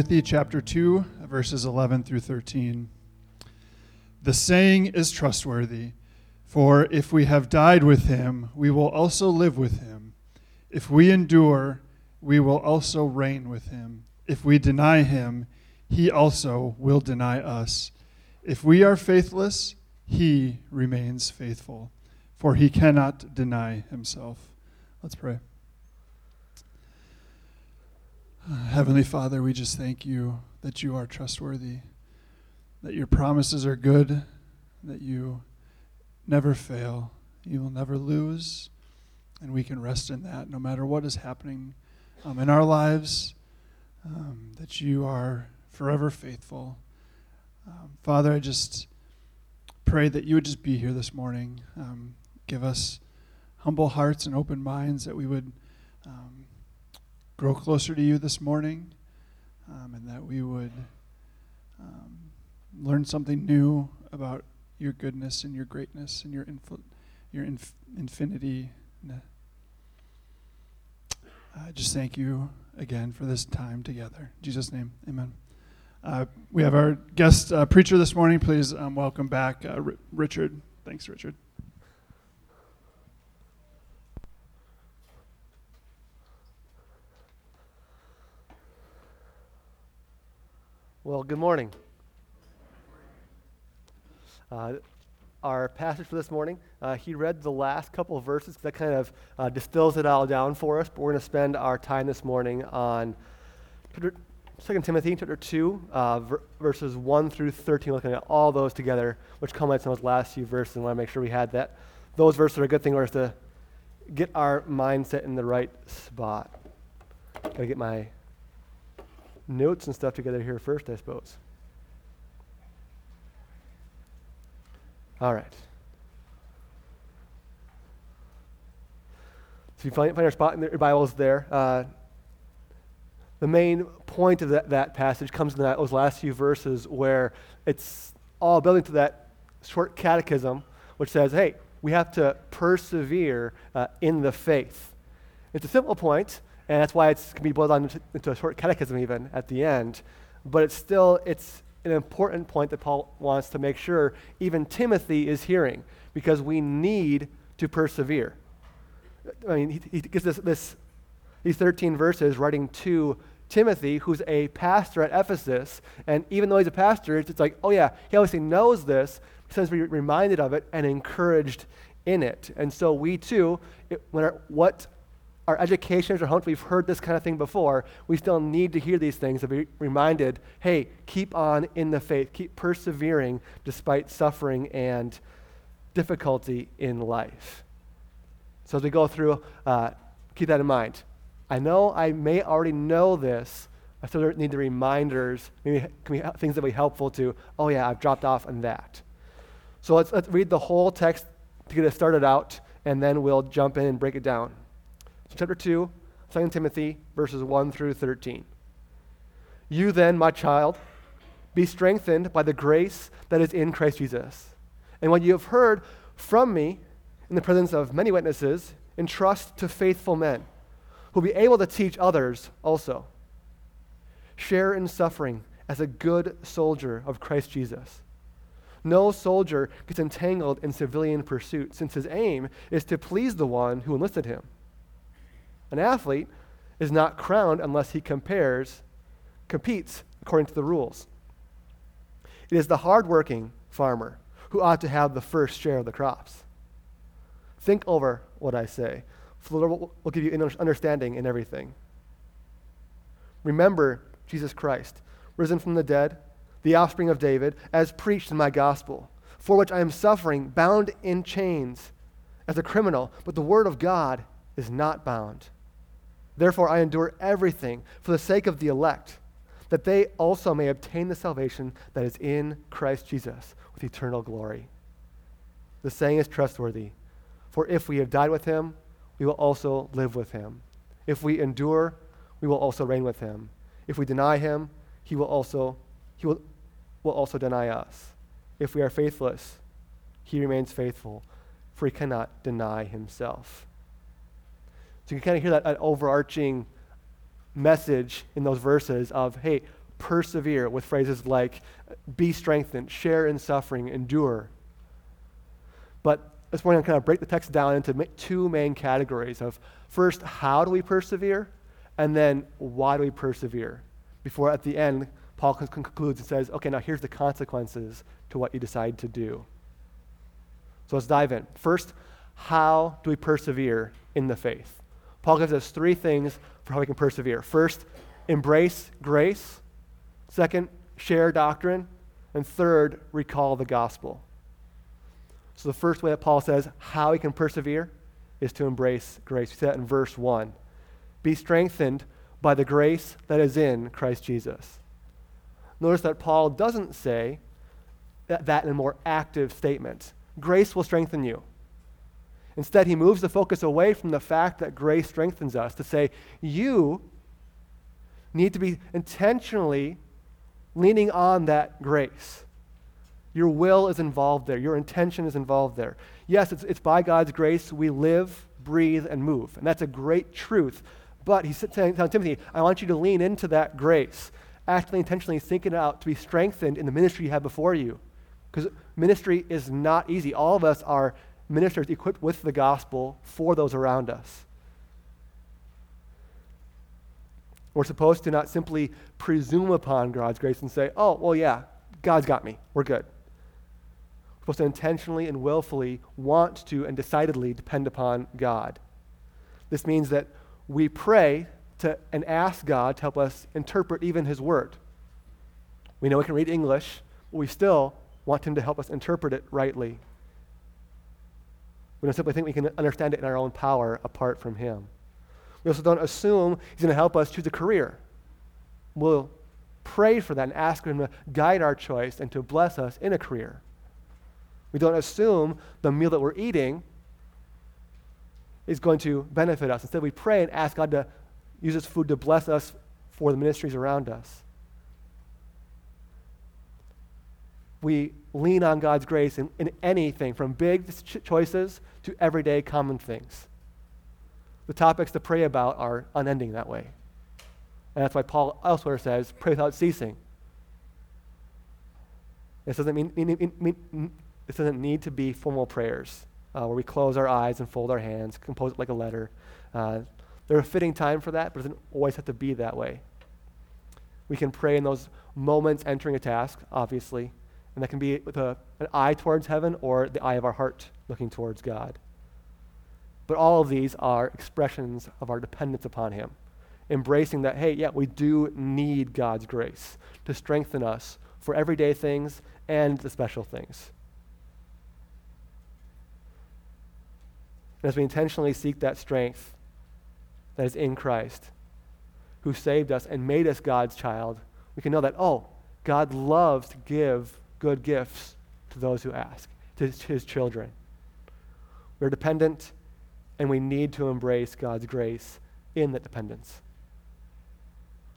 Timothy chapter 2, verses 11 through 13. The saying is trustworthy, for if we have died with him, we will also live with him. If we endure, we will also reign with him. If we deny him, he also will deny us. If we are faithless, he remains faithful, for he cannot deny himself. Let's pray. Heavenly Father, we just thank you that you are trustworthy, that your promises are good, that you never fail, you will never lose, and we can rest in that no matter what is happening um, in our lives, um, that you are forever faithful. Um, Father, I just pray that you would just be here this morning. Um, give us humble hearts and open minds that we would um, grow closer to you this morning, um, and that we would um, learn something new about your goodness and your greatness and your infl- your inf- infinity. I just thank you again for this time together. In Jesus' name, amen. Uh, we have our guest uh, preacher this morning. Please um, welcome back uh, R- Richard. Thanks, Richard. Well, good morning. Uh, our passage for this morning, uh, he read the last couple of verses that kind of uh, distills it all down for us. But we're going to spend our time this morning on 2 Timothy chapter 2, uh, ver- verses 1 through 13, looking at all those together, which culminates in those last few verses. And I want to make sure we had that. Those verses are a good thing for us to get our mindset in the right spot. Got to get my notes and stuff together here first, I suppose. All right. So you find, find our spot in your Bibles there. Uh, the main point of that, that passage comes in that, those last few verses where it's all building to that short catechism, which says, hey, we have to persevere uh, in the faith. It's a simple point, and that's why it can be boiled down into, a short catechism even at the end. But it's still, it's an important point that Paul wants to make sure even Timothy is hearing, because we need to persevere. I mean, he, he gives this, this, these 13 verses writing to Timothy, who's a pastor at Ephesus, and even though he's a pastor, it's, it's like, oh yeah, he obviously knows this, he to be reminded of it and encouraged in it. And so we too, it, when our, what our educations or homes, we've heard this kind of thing before. We still need to hear these things to be reminded hey, keep on in the faith, keep persevering despite suffering and difficulty in life. So as we go through, uh, keep that in mind. I know I may already know this. I still need the reminders, maybe be things that will be helpful to, oh yeah, I've dropped off on that. So let's, let's read the whole text to get it started out, and then we'll jump in and break it down. So, chapter 2, 2 Timothy, verses 1 through 13. You then, my child, be strengthened by the grace that is in Christ Jesus. And what you have heard from me in the presence of many witnesses, entrust to faithful men who will be able to teach others also. Share in suffering as a good soldier of Christ Jesus. No soldier gets entangled in civilian pursuit, since his aim is to please the one who enlisted him. An athlete is not crowned unless he compares, competes according to the rules. It is the hardworking farmer who ought to have the first share of the crops. Think over what I say. For the Lord will give you understanding in everything. Remember Jesus Christ, risen from the dead, the offspring of David, as preached in my gospel, for which I am suffering, bound in chains as a criminal, but the word of God is not bound. Therefore, I endure everything for the sake of the elect, that they also may obtain the salvation that is in Christ Jesus with eternal glory. The saying is trustworthy, for if we have died with him, we will also live with him. If we endure, we will also reign with him. If we deny him, he will also, he will, will also deny us. If we are faithless, he remains faithful, for he cannot deny himself. So you can kind of hear that, that overarching message in those verses of, hey, persevere with phrases like be strengthened, share in suffering, endure. But this morning I'm kind of break the text down into two main categories of first, how do we persevere? And then, why do we persevere? Before at the end, Paul concludes and says, okay, now here's the consequences to what you decide to do. So let's dive in. First, how do we persevere in the faith? Paul gives us three things for how we can persevere. First, embrace grace. Second, share doctrine. And third, recall the gospel. So the first way that Paul says how we can persevere is to embrace grace. We see that in verse 1. Be strengthened by the grace that is in Christ Jesus. Notice that Paul doesn't say that, that in a more active statement. Grace will strengthen you. Instead, he moves the focus away from the fact that grace strengthens us to say, you need to be intentionally leaning on that grace. Your will is involved there, your intention is involved there. Yes, it's, it's by God's grace we live, breathe, and move. And that's a great truth. But he's telling Timothy, I want you to lean into that grace, actively, intentionally seek it out to be strengthened in the ministry you have before you. Because ministry is not easy. All of us are ministers equipped with the gospel for those around us. We're supposed to not simply presume upon God's grace and say, oh, well, yeah, God's got me. We're good. We're supposed to intentionally and willfully want to and decidedly depend upon God. This means that we pray to, and ask God to help us interpret even His Word. We know we can read English, but we still want Him to help us interpret it rightly. We don't simply think we can understand it in our own power apart from Him. We also don't assume He's going to help us choose a career. We'll pray for that and ask Him to guide our choice and to bless us in a career. We don't assume the meal that we're eating is going to benefit us. Instead, we pray and ask God to use this food to bless us for the ministries around us. We lean on God's grace in, in anything, from big ch- choices to everyday common things. The topics to pray about are unending that way. And that's why Paul elsewhere says, pray without ceasing. This doesn't, mean, mean, mean, this doesn't need to be formal prayers uh, where we close our eyes and fold our hands, compose it like a letter. Uh, there's a fitting time for that, but it doesn't always have to be that way. We can pray in those moments entering a task, obviously. And that can be with a, an eye towards heaven or the eye of our heart looking towards God. But all of these are expressions of our dependence upon Him. Embracing that, hey, yeah, we do need God's grace to strengthen us for everyday things and the special things. And as we intentionally seek that strength that is in Christ, who saved us and made us God's child, we can know that, oh, God loves to give good gifts to those who ask, to his children. We're dependent, and we need to embrace God's grace in that dependence.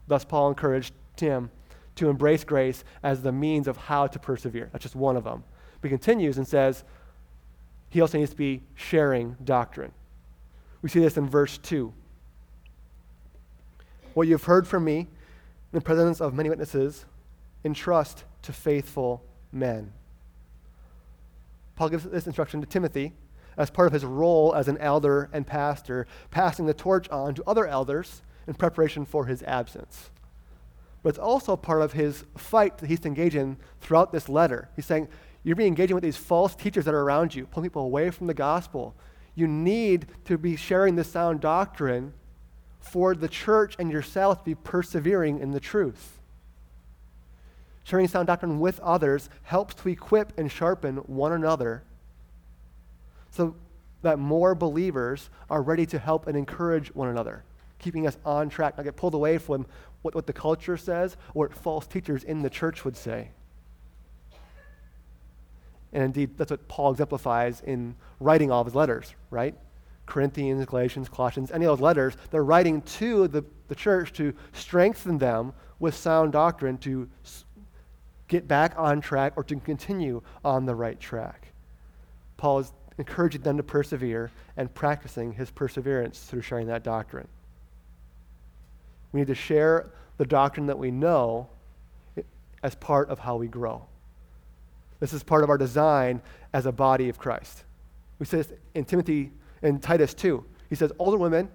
Thus, Paul encouraged Tim to embrace grace as the means of how to persevere. That's just one of them. But he continues and says he also needs to be sharing doctrine. We see this in verse 2. What you've heard from me in the presence of many witnesses, entrust to faithful men. Paul gives this instruction to Timothy as part of his role as an elder and pastor, passing the torch on to other elders in preparation for his absence. But it's also part of his fight that he's engage in throughout this letter. He's saying, You're being engaging with these false teachers that are around you, pulling people away from the gospel. You need to be sharing this sound doctrine for the church and yourself to be persevering in the truth. Sharing sound doctrine with others helps to equip and sharpen one another so that more believers are ready to help and encourage one another, keeping us on track, not get pulled away from what, what the culture says or what false teachers in the church would say. And indeed, that's what Paul exemplifies in writing all of his letters, right? Corinthians, Galatians, Colossians, any of those letters, they're writing to the, the church to strengthen them with sound doctrine, to get back on track or to continue on the right track. Paul is encouraging them to persevere and practicing his perseverance through sharing that doctrine. We need to share the doctrine that we know as part of how we grow. This is part of our design as a body of Christ. We say this in Timothy and Titus 2. He says, Older women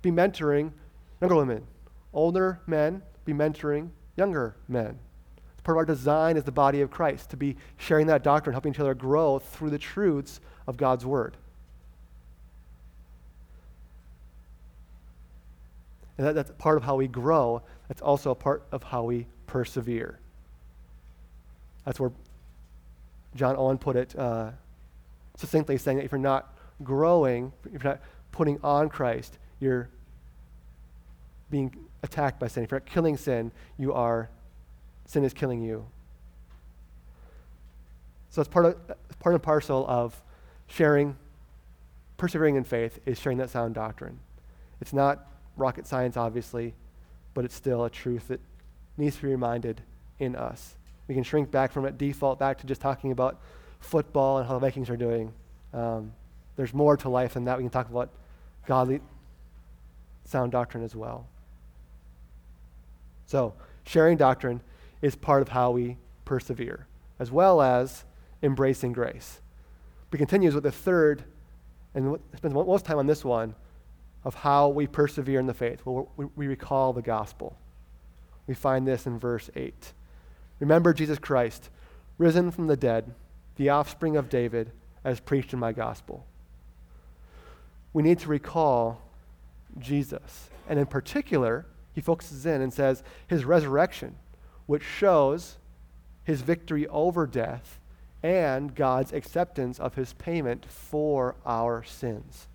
be mentoring younger women. Older men be mentoring younger men. Part of our design as the body of Christ to be sharing that doctrine, helping each other grow through the truths of God's Word. And that, that's part of how we grow. That's also a part of how we persevere. That's where John Owen put it uh, succinctly, saying that if you're not growing, if you're not putting on Christ, you're being attacked by sin. If you're not killing sin, you are sin is killing you. So it's part of part and parcel of sharing, persevering in faith is sharing that sound doctrine. It's not rocket science, obviously, but it's still a truth that needs to be reminded in us. We can shrink back from it, default back to just talking about football and how the Vikings are doing. Um, there's more to life than that. We can talk about godly, sound doctrine as well. So, sharing doctrine is part of how we persevere, as well as embracing grace. He continues with the third, and spends most time on this one, of how we persevere in the faith. Well, we recall the gospel. We find this in verse 8. Remember Jesus Christ, risen from the dead, the offspring of David, as preached in my gospel. We need to recall Jesus. And in particular, he focuses in and says his resurrection, which shows his victory over death and God's acceptance of his payment for our sins.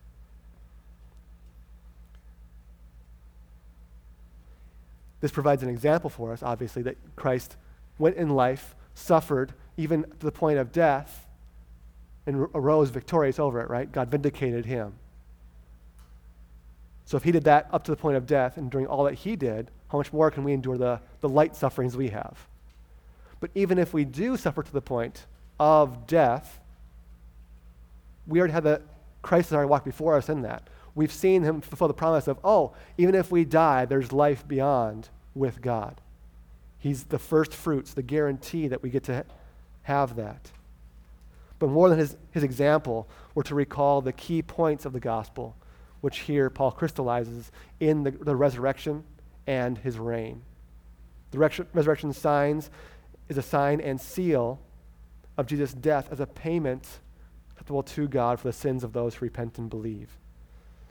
This provides an example for us, obviously, that Christ went in life, suffered, even to the point of death, and arose victorious over it, right? God vindicated him. So if he did that up to the point of death and during all that he did, how much more can we endure the, the light sufferings we have? But even if we do suffer to the point of death, we already have the Christ has already walked before us in that. We've seen him fulfill the promise of, oh, even if we die, there's life beyond with God. He's the first fruits, the guarantee that we get to have that. But more than his, his example, we're to recall the key points of the gospel, which here Paul crystallizes in the, the resurrection and his reign. The resurrection signs is a sign and seal of Jesus' death as a payment acceptable to God for the sins of those who repent and believe.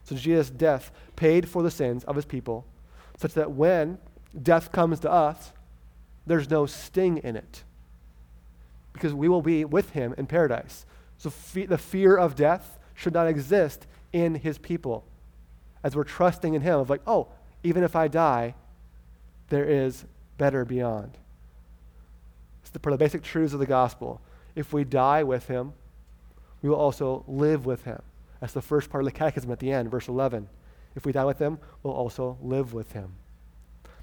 So Jesus' death paid for the sins of his people, such that when death comes to us, there's no sting in it. Because we will be with him in paradise. So fe- the fear of death should not exist in his people. As we're trusting in him, of like, oh, even if I die, there is better beyond. It's the, part of the basic truths of the gospel. If we die with him, we will also live with him. That's the first part of the catechism at the end, verse 11. If we die with him, we'll also live with him.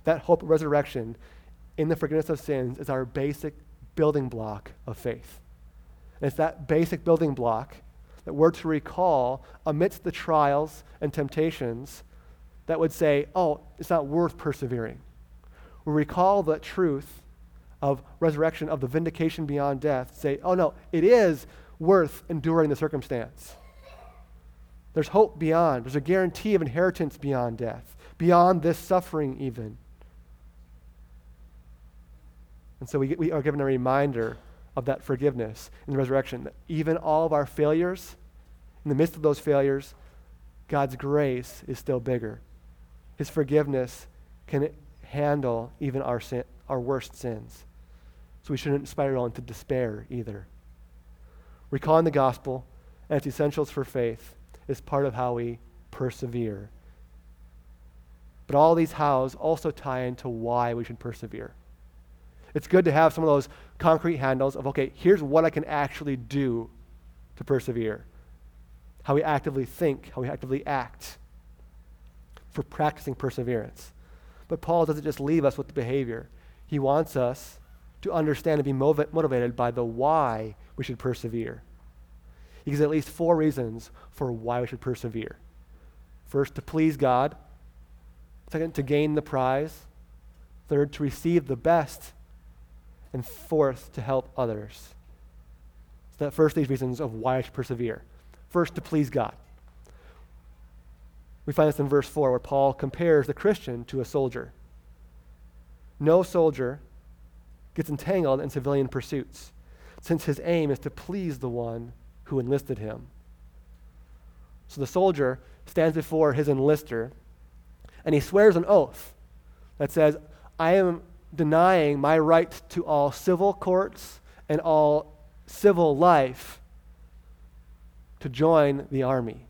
That hope of resurrection in the forgiveness of sins is our basic building block of faith. And it's that basic building block that we're to recall amidst the trials and temptations that would say, oh, it's not worth persevering. We recall the truth of resurrection, of the vindication beyond death, say, oh no, it is worth enduring the circumstance. There's hope beyond. There's a guarantee of inheritance beyond death, beyond this suffering, even. And so we, we are given a reminder of that forgiveness in the resurrection. That even all of our failures, in the midst of those failures, God's grace is still bigger. His forgiveness can handle even our, sin, our worst sins. So we shouldn't spiral into despair either. Recalling the gospel and its essentials for faith is part of how we persevere. But all these hows also tie into why we should persevere. It's good to have some of those concrete handles of, okay, here's what I can actually do to persevere. How we actively think, how we actively act for practicing perseverance. But Paul doesn't just leave us with the behavior, he wants us to understand and be motivated by the why we should persevere. He gives at least four reasons for why we should persevere. First, to please God. Second, to gain the prize. Third, to receive the best and fourth, to help others. So that first these reasons of why I should persevere. First, to please God. We find this in verse 4 where Paul compares the Christian to a soldier. No soldier gets entangled in civilian pursuits, since his aim is to please the one who enlisted him. So the soldier stands before his enlister and he swears an oath that says, I am denying my right to all civil courts and all civil life to join the army.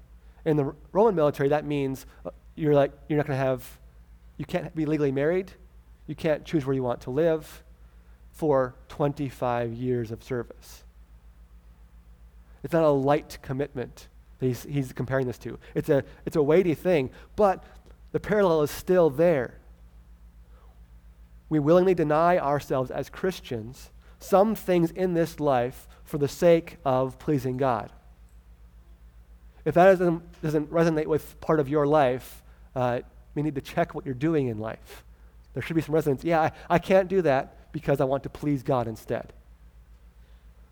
In the Roman military, that means uh, you're like you're not going to have, you can't be legally married, you can't choose where you want to live for 25 years of service. It's not a light commitment that he's, he's comparing this to. It's a, it's a weighty thing, but the parallel is still there. We willingly deny ourselves as Christians some things in this life for the sake of pleasing God. If that doesn't, doesn't resonate with part of your life, uh, we need to check what you're doing in life. There should be some resonance. Yeah, I, I can't do that because I want to please God instead.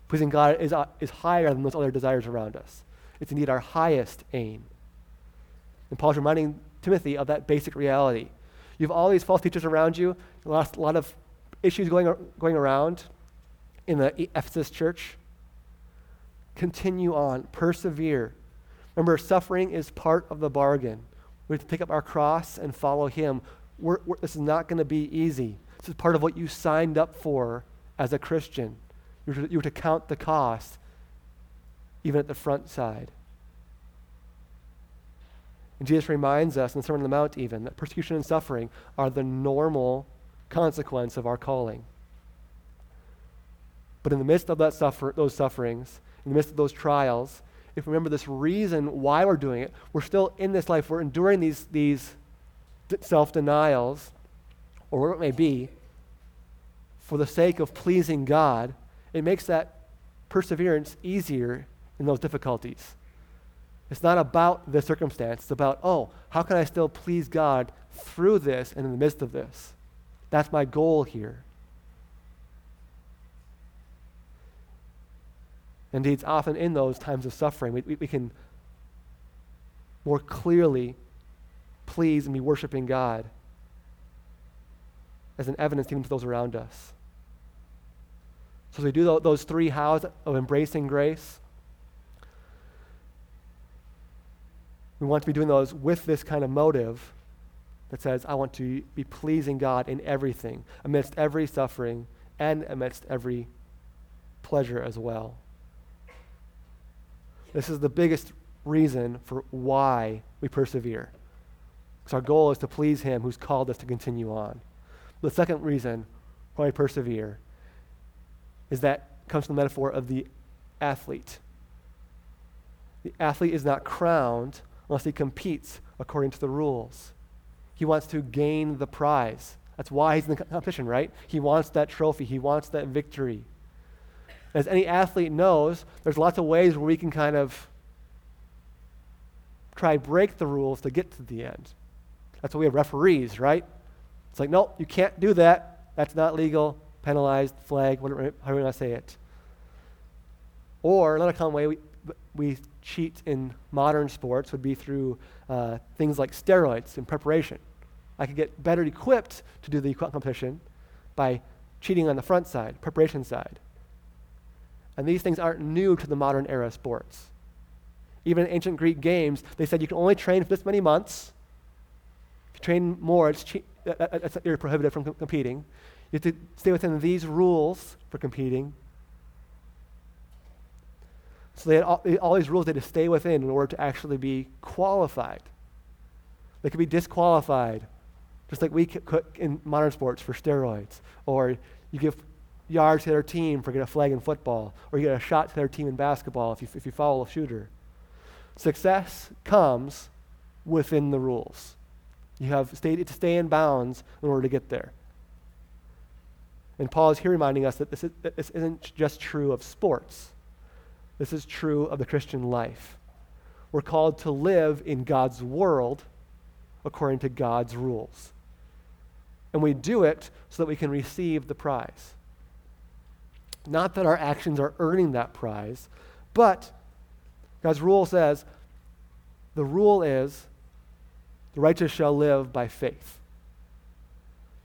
Pleasing God is, uh, is higher than those other desires around us. It's indeed our highest aim. And Paul's reminding Timothy of that basic reality. You have all these false teachers around you, a lot, a lot of issues going, going around in the Ephesus church. Continue on, persevere. Remember, suffering is part of the bargain. We have to pick up our cross and follow Him. We're, we're, this is not going to be easy. This is part of what you signed up for as a Christian. You were to, you were to count the cost, even at the front side. And Jesus reminds us in the Sermon on the Mount, even, that persecution and suffering are the normal consequence of our calling. But in the midst of that suffer- those sufferings, in the midst of those trials, if we remember this reason why we're doing it, we're still in this life, we're enduring these, these self denials, or whatever it may be, for the sake of pleasing God, it makes that perseverance easier in those difficulties. It's not about the circumstance. It's about, oh, how can I still please God through this and in the midst of this? That's my goal here. Indeed, it's often in those times of suffering we, we, we can more clearly please and be worshiping God as an evidence even to those around us. So we do those three hows of embracing grace, we want to be doing those with this kind of motive that says, I want to be pleasing God in everything, amidst every suffering and amidst every pleasure as well. This is the biggest reason for why we persevere. Because our goal is to please Him who's called us to continue on. The second reason why we persevere is that comes from the metaphor of the athlete. The athlete is not crowned unless he competes according to the rules. He wants to gain the prize. That's why he's in the competition, right? He wants that trophy, he wants that victory. As any athlete knows, there's lots of ways where we can kind of try break the rules to get to the end. That's why we have referees, right? It's like, nope, you can't do that. That's not legal, penalized, flag, whatever, however you want to say it. Or another common way we, we cheat in modern sports would be through uh, things like steroids in preparation. I could get better equipped to do the competition by cheating on the front side, preparation side. And these things aren't new to the modern era sports. Even in ancient Greek games, they said you can only train for this many months. If you train more, it's che- you're prohibited from competing. You have to stay within these rules for competing so they had all, all these rules they had to stay within in order to actually be qualified. They could be disqualified, just like we could in modern sports for steroids. Or you give yards to their team for get a flag in football, or you get a shot to their team in basketball if you, if you follow a shooter. Success comes within the rules. You have to stay in bounds in order to get there. And Paul is here reminding us that this, is, that this isn't just true of sports. This is true of the Christian life. We're called to live in God's world according to God's rules. And we do it so that we can receive the prize. Not that our actions are earning that prize, but God's rule says the rule is the righteous shall live by faith.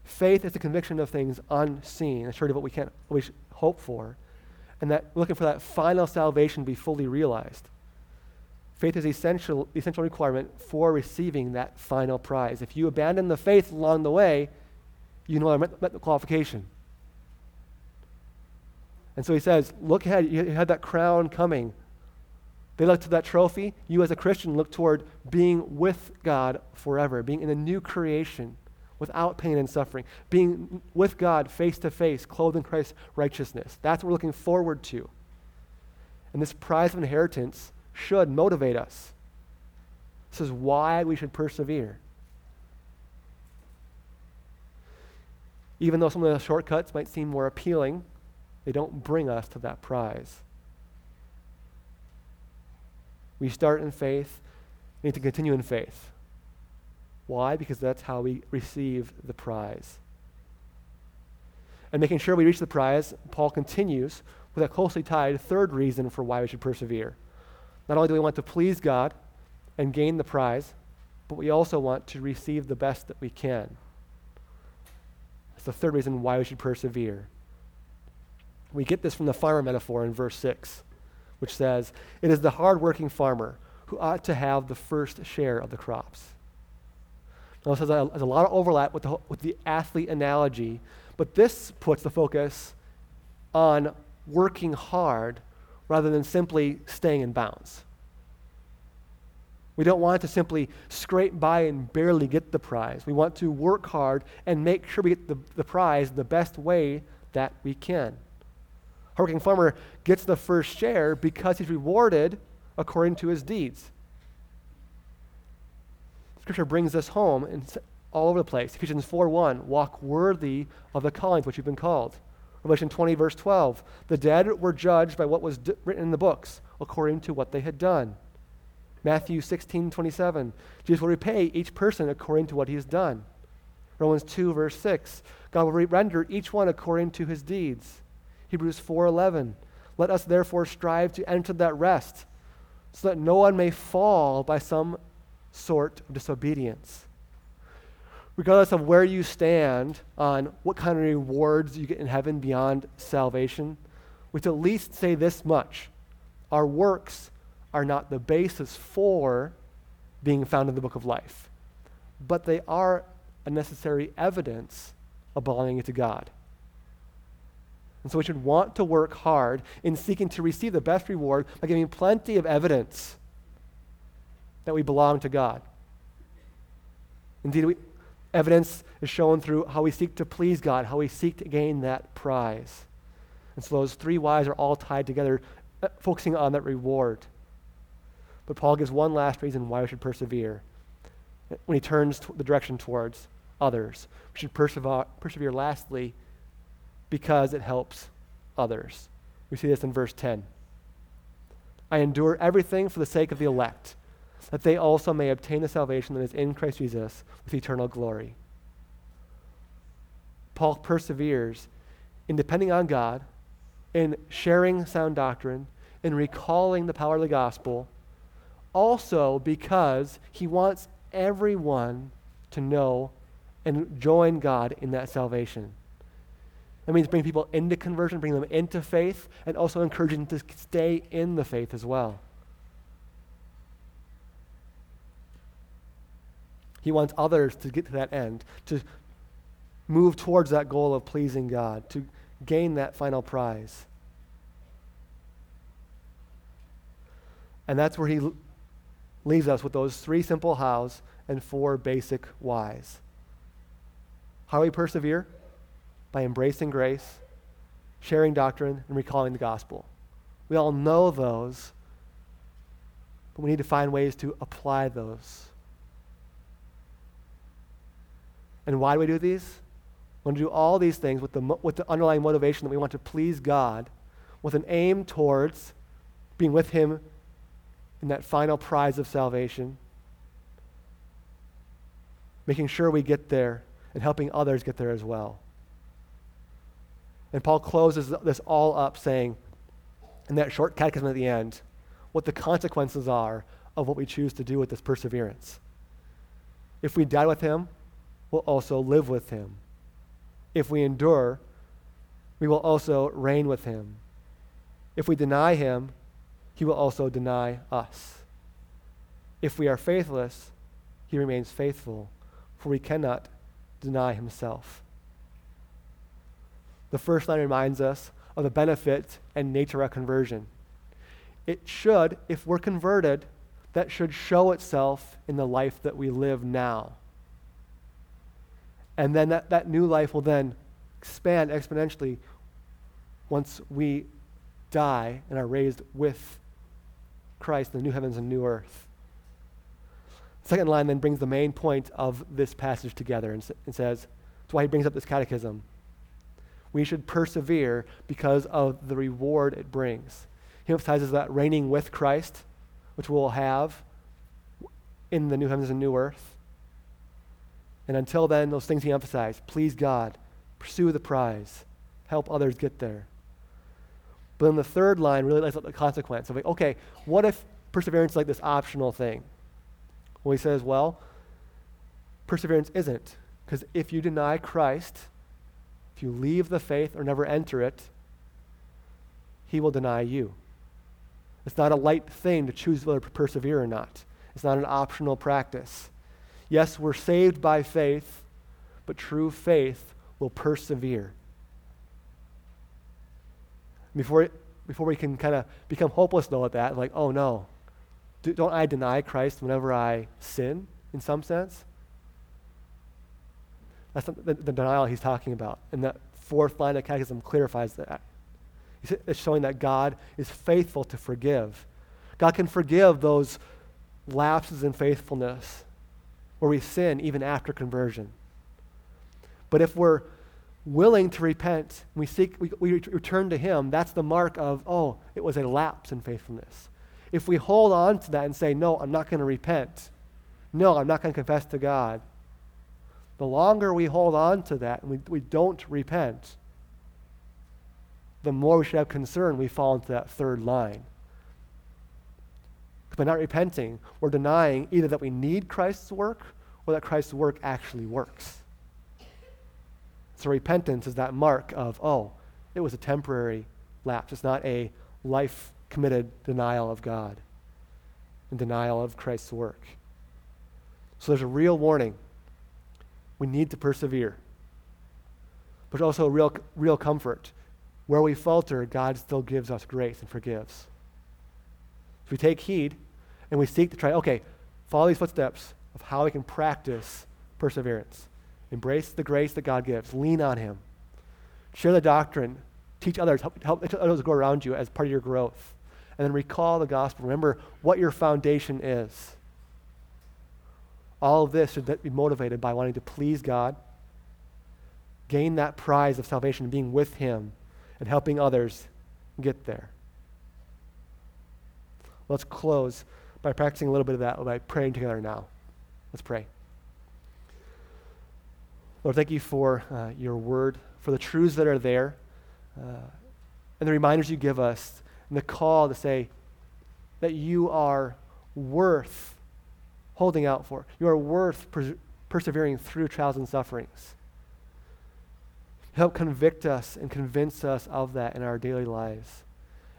Faith is the conviction of things unseen, a surety of what we can't always hope for, and that looking for that final salvation to be fully realized. Faith is essential essential requirement for receiving that final prize. If you abandon the faith along the way, you I met, met the qualification. And so he says, look ahead, you had that crown coming. They look to that trophy. You, as a Christian, look toward being with God forever, being in a new creation without pain and suffering, being with God face to face, clothed in Christ's righteousness. That's what we're looking forward to. And this prize of inheritance should motivate us. This is why we should persevere. Even though some of the shortcuts might seem more appealing, they don't bring us to that prize. We start in faith, we need to continue in faith. Why? Because that's how we receive the prize. And making sure we reach the prize, Paul continues with a closely tied third reason for why we should persevere. Not only do we want to please God and gain the prize, but we also want to receive the best that we can. That's the third reason why we should persevere. We get this from the farmer metaphor in verse 6 which says, It is the hardworking farmer who ought to have the first share of the crops. Now, this has a, has a lot of overlap with the, with the athlete analogy, but this puts the focus on working hard rather than simply staying in bounds. We don't want to simply scrape by and barely get the prize. We want to work hard and make sure we get the, the prize the best way that we can hardworking farmer gets the first share because he's rewarded according to his deeds. Scripture brings this home all over the place. Ephesians 4:1, walk worthy of the calling to which you've been called. Revelation 20, verse 12, the dead were judged by what was d- written in the books according to what they had done. Matthew 16, 27, Jesus will repay each person according to what he has done. Romans 2, verse 6, God will re- render each one according to his deeds. Hebrews 4:11. Let us therefore strive to enter that rest, so that no one may fall by some sort of disobedience. Regardless of where you stand on what kind of rewards you get in heaven beyond salvation, we at least say this much. Our works are not the basis for being found in the book of life, but they are a necessary evidence of belonging to God. And so we should want to work hard in seeking to receive the best reward by giving plenty of evidence that we belong to God. Indeed, we, evidence is shown through how we seek to please God, how we seek to gain that prize. And so those three whys are all tied together, uh, focusing on that reward. But Paul gives one last reason why we should persevere. When he turns the direction towards others, we should persevere lastly because it helps others. We see this in verse 10. I endure everything for the sake of the elect, that they also may obtain the salvation that is in Christ Jesus with eternal glory. Paul perseveres in depending on God, in sharing sound doctrine, in recalling the power of the gospel, also because he wants everyone to know and join God in that salvation. That means bring people into conversion, bring them into faith, and also encouraging them to stay in the faith as well. He wants others to get to that end, to move towards that goal of pleasing God, to gain that final prize. And that's where he leaves us with those three simple hows and four basic whys. How do we persevere? By embracing grace, sharing doctrine, and recalling the gospel. We all know those, but we need to find ways to apply those. And why do we do these? We want to do all these things with the, with the underlying motivation that we want to please God, with an aim towards being with Him in that final prize of salvation, making sure we get there and helping others get there as well. And Paul closes this all up saying, in that short catechism at the end, what the consequences are of what we choose to do with this perseverance. If we die with him, we'll also live with him. If we endure, we will also reign with him. If we deny him, he will also deny us. If we are faithless, he remains faithful, for he cannot deny himself. The first line reminds us of the benefit and nature of conversion. It should, if we're converted, that should show itself in the life that we live now. And then that, that new life will then expand exponentially once we die and are raised with Christ in the new heavens and new earth. The second line then brings the main point of this passage together and, and says, that's why he brings up this catechism. We should persevere because of the reward it brings. He emphasizes that reigning with Christ, which we'll have in the new heavens and new earth. And until then, those things he emphasized please God, pursue the prize, help others get there. But then the third line really lays out the consequence of like, okay, what if perseverance is like this optional thing? Well, he says, well, perseverance isn't. Because if you deny Christ, if you leave the faith or never enter it, he will deny you. It's not a light thing to choose whether to persevere or not. It's not an optional practice. Yes, we're saved by faith, but true faith will persevere before, before we can kind of become hopeless though at that, like, oh no, Do, don't I deny Christ whenever I sin in some sense? That's the, the, denial he's talking about. And that fourth line of catechism clarifies that. It's showing that God is faithful to forgive. God can forgive those lapses in faithfulness where we sin even after conversion. But if we're willing to repent, we seek, we, we return to Him, that's the mark of, oh, it was a lapse in faithfulness. If we hold on to that and say, no, I'm not going to repent, no, I'm not going to confess to God, the longer we hold on to that and we, we don't repent, the more we should have concern we fall into that third line. By not repenting, we're denying either that we need Christ's work or that Christ's work actually works. So repentance is that mark of, oh, it was a temporary lapse. It's not a life committed denial of God and denial of Christ's work. So there's a real warning. We need to persevere. But also real, real comfort. Where we falter, God still gives us grace and forgives. If we take heed and we seek to try, okay, follow these footsteps of how we can practice perseverance. Embrace the grace that God gives. Lean on Him. Share the doctrine. Teach others. Help, help others go around you as part of your growth. And then recall the gospel. Remember what your foundation is. All of this should be motivated by wanting to please God, gain that prize of salvation, being with Him, and helping others get there. Let's close by practicing a little bit of that by praying together now. Let's pray. Lord, thank you for uh, your word, for the truths that are there, uh, and the reminders you give us, and the call to say that you are worth holding out for. You are worth pers- persevering through trials and sufferings. Help convict us and convince us of that in our daily lives.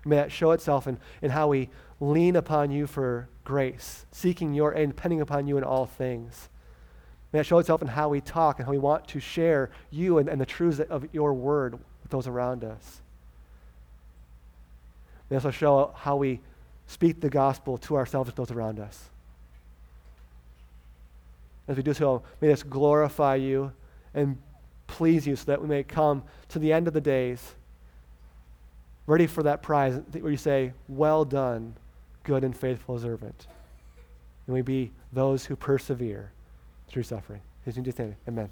May that show itself in, in how we lean upon you for grace, seeking your and depending upon you in all things. May it show itself in how we talk and how we want to share you and, and the truths of your word with those around us. May also show how we speak the gospel to ourselves and those around us. As we do so, may this glorify you and please you so that we may come to the end of the days ready for that prize where you say, Well done, good and faithful servant. And we be those who persevere through suffering. Amen.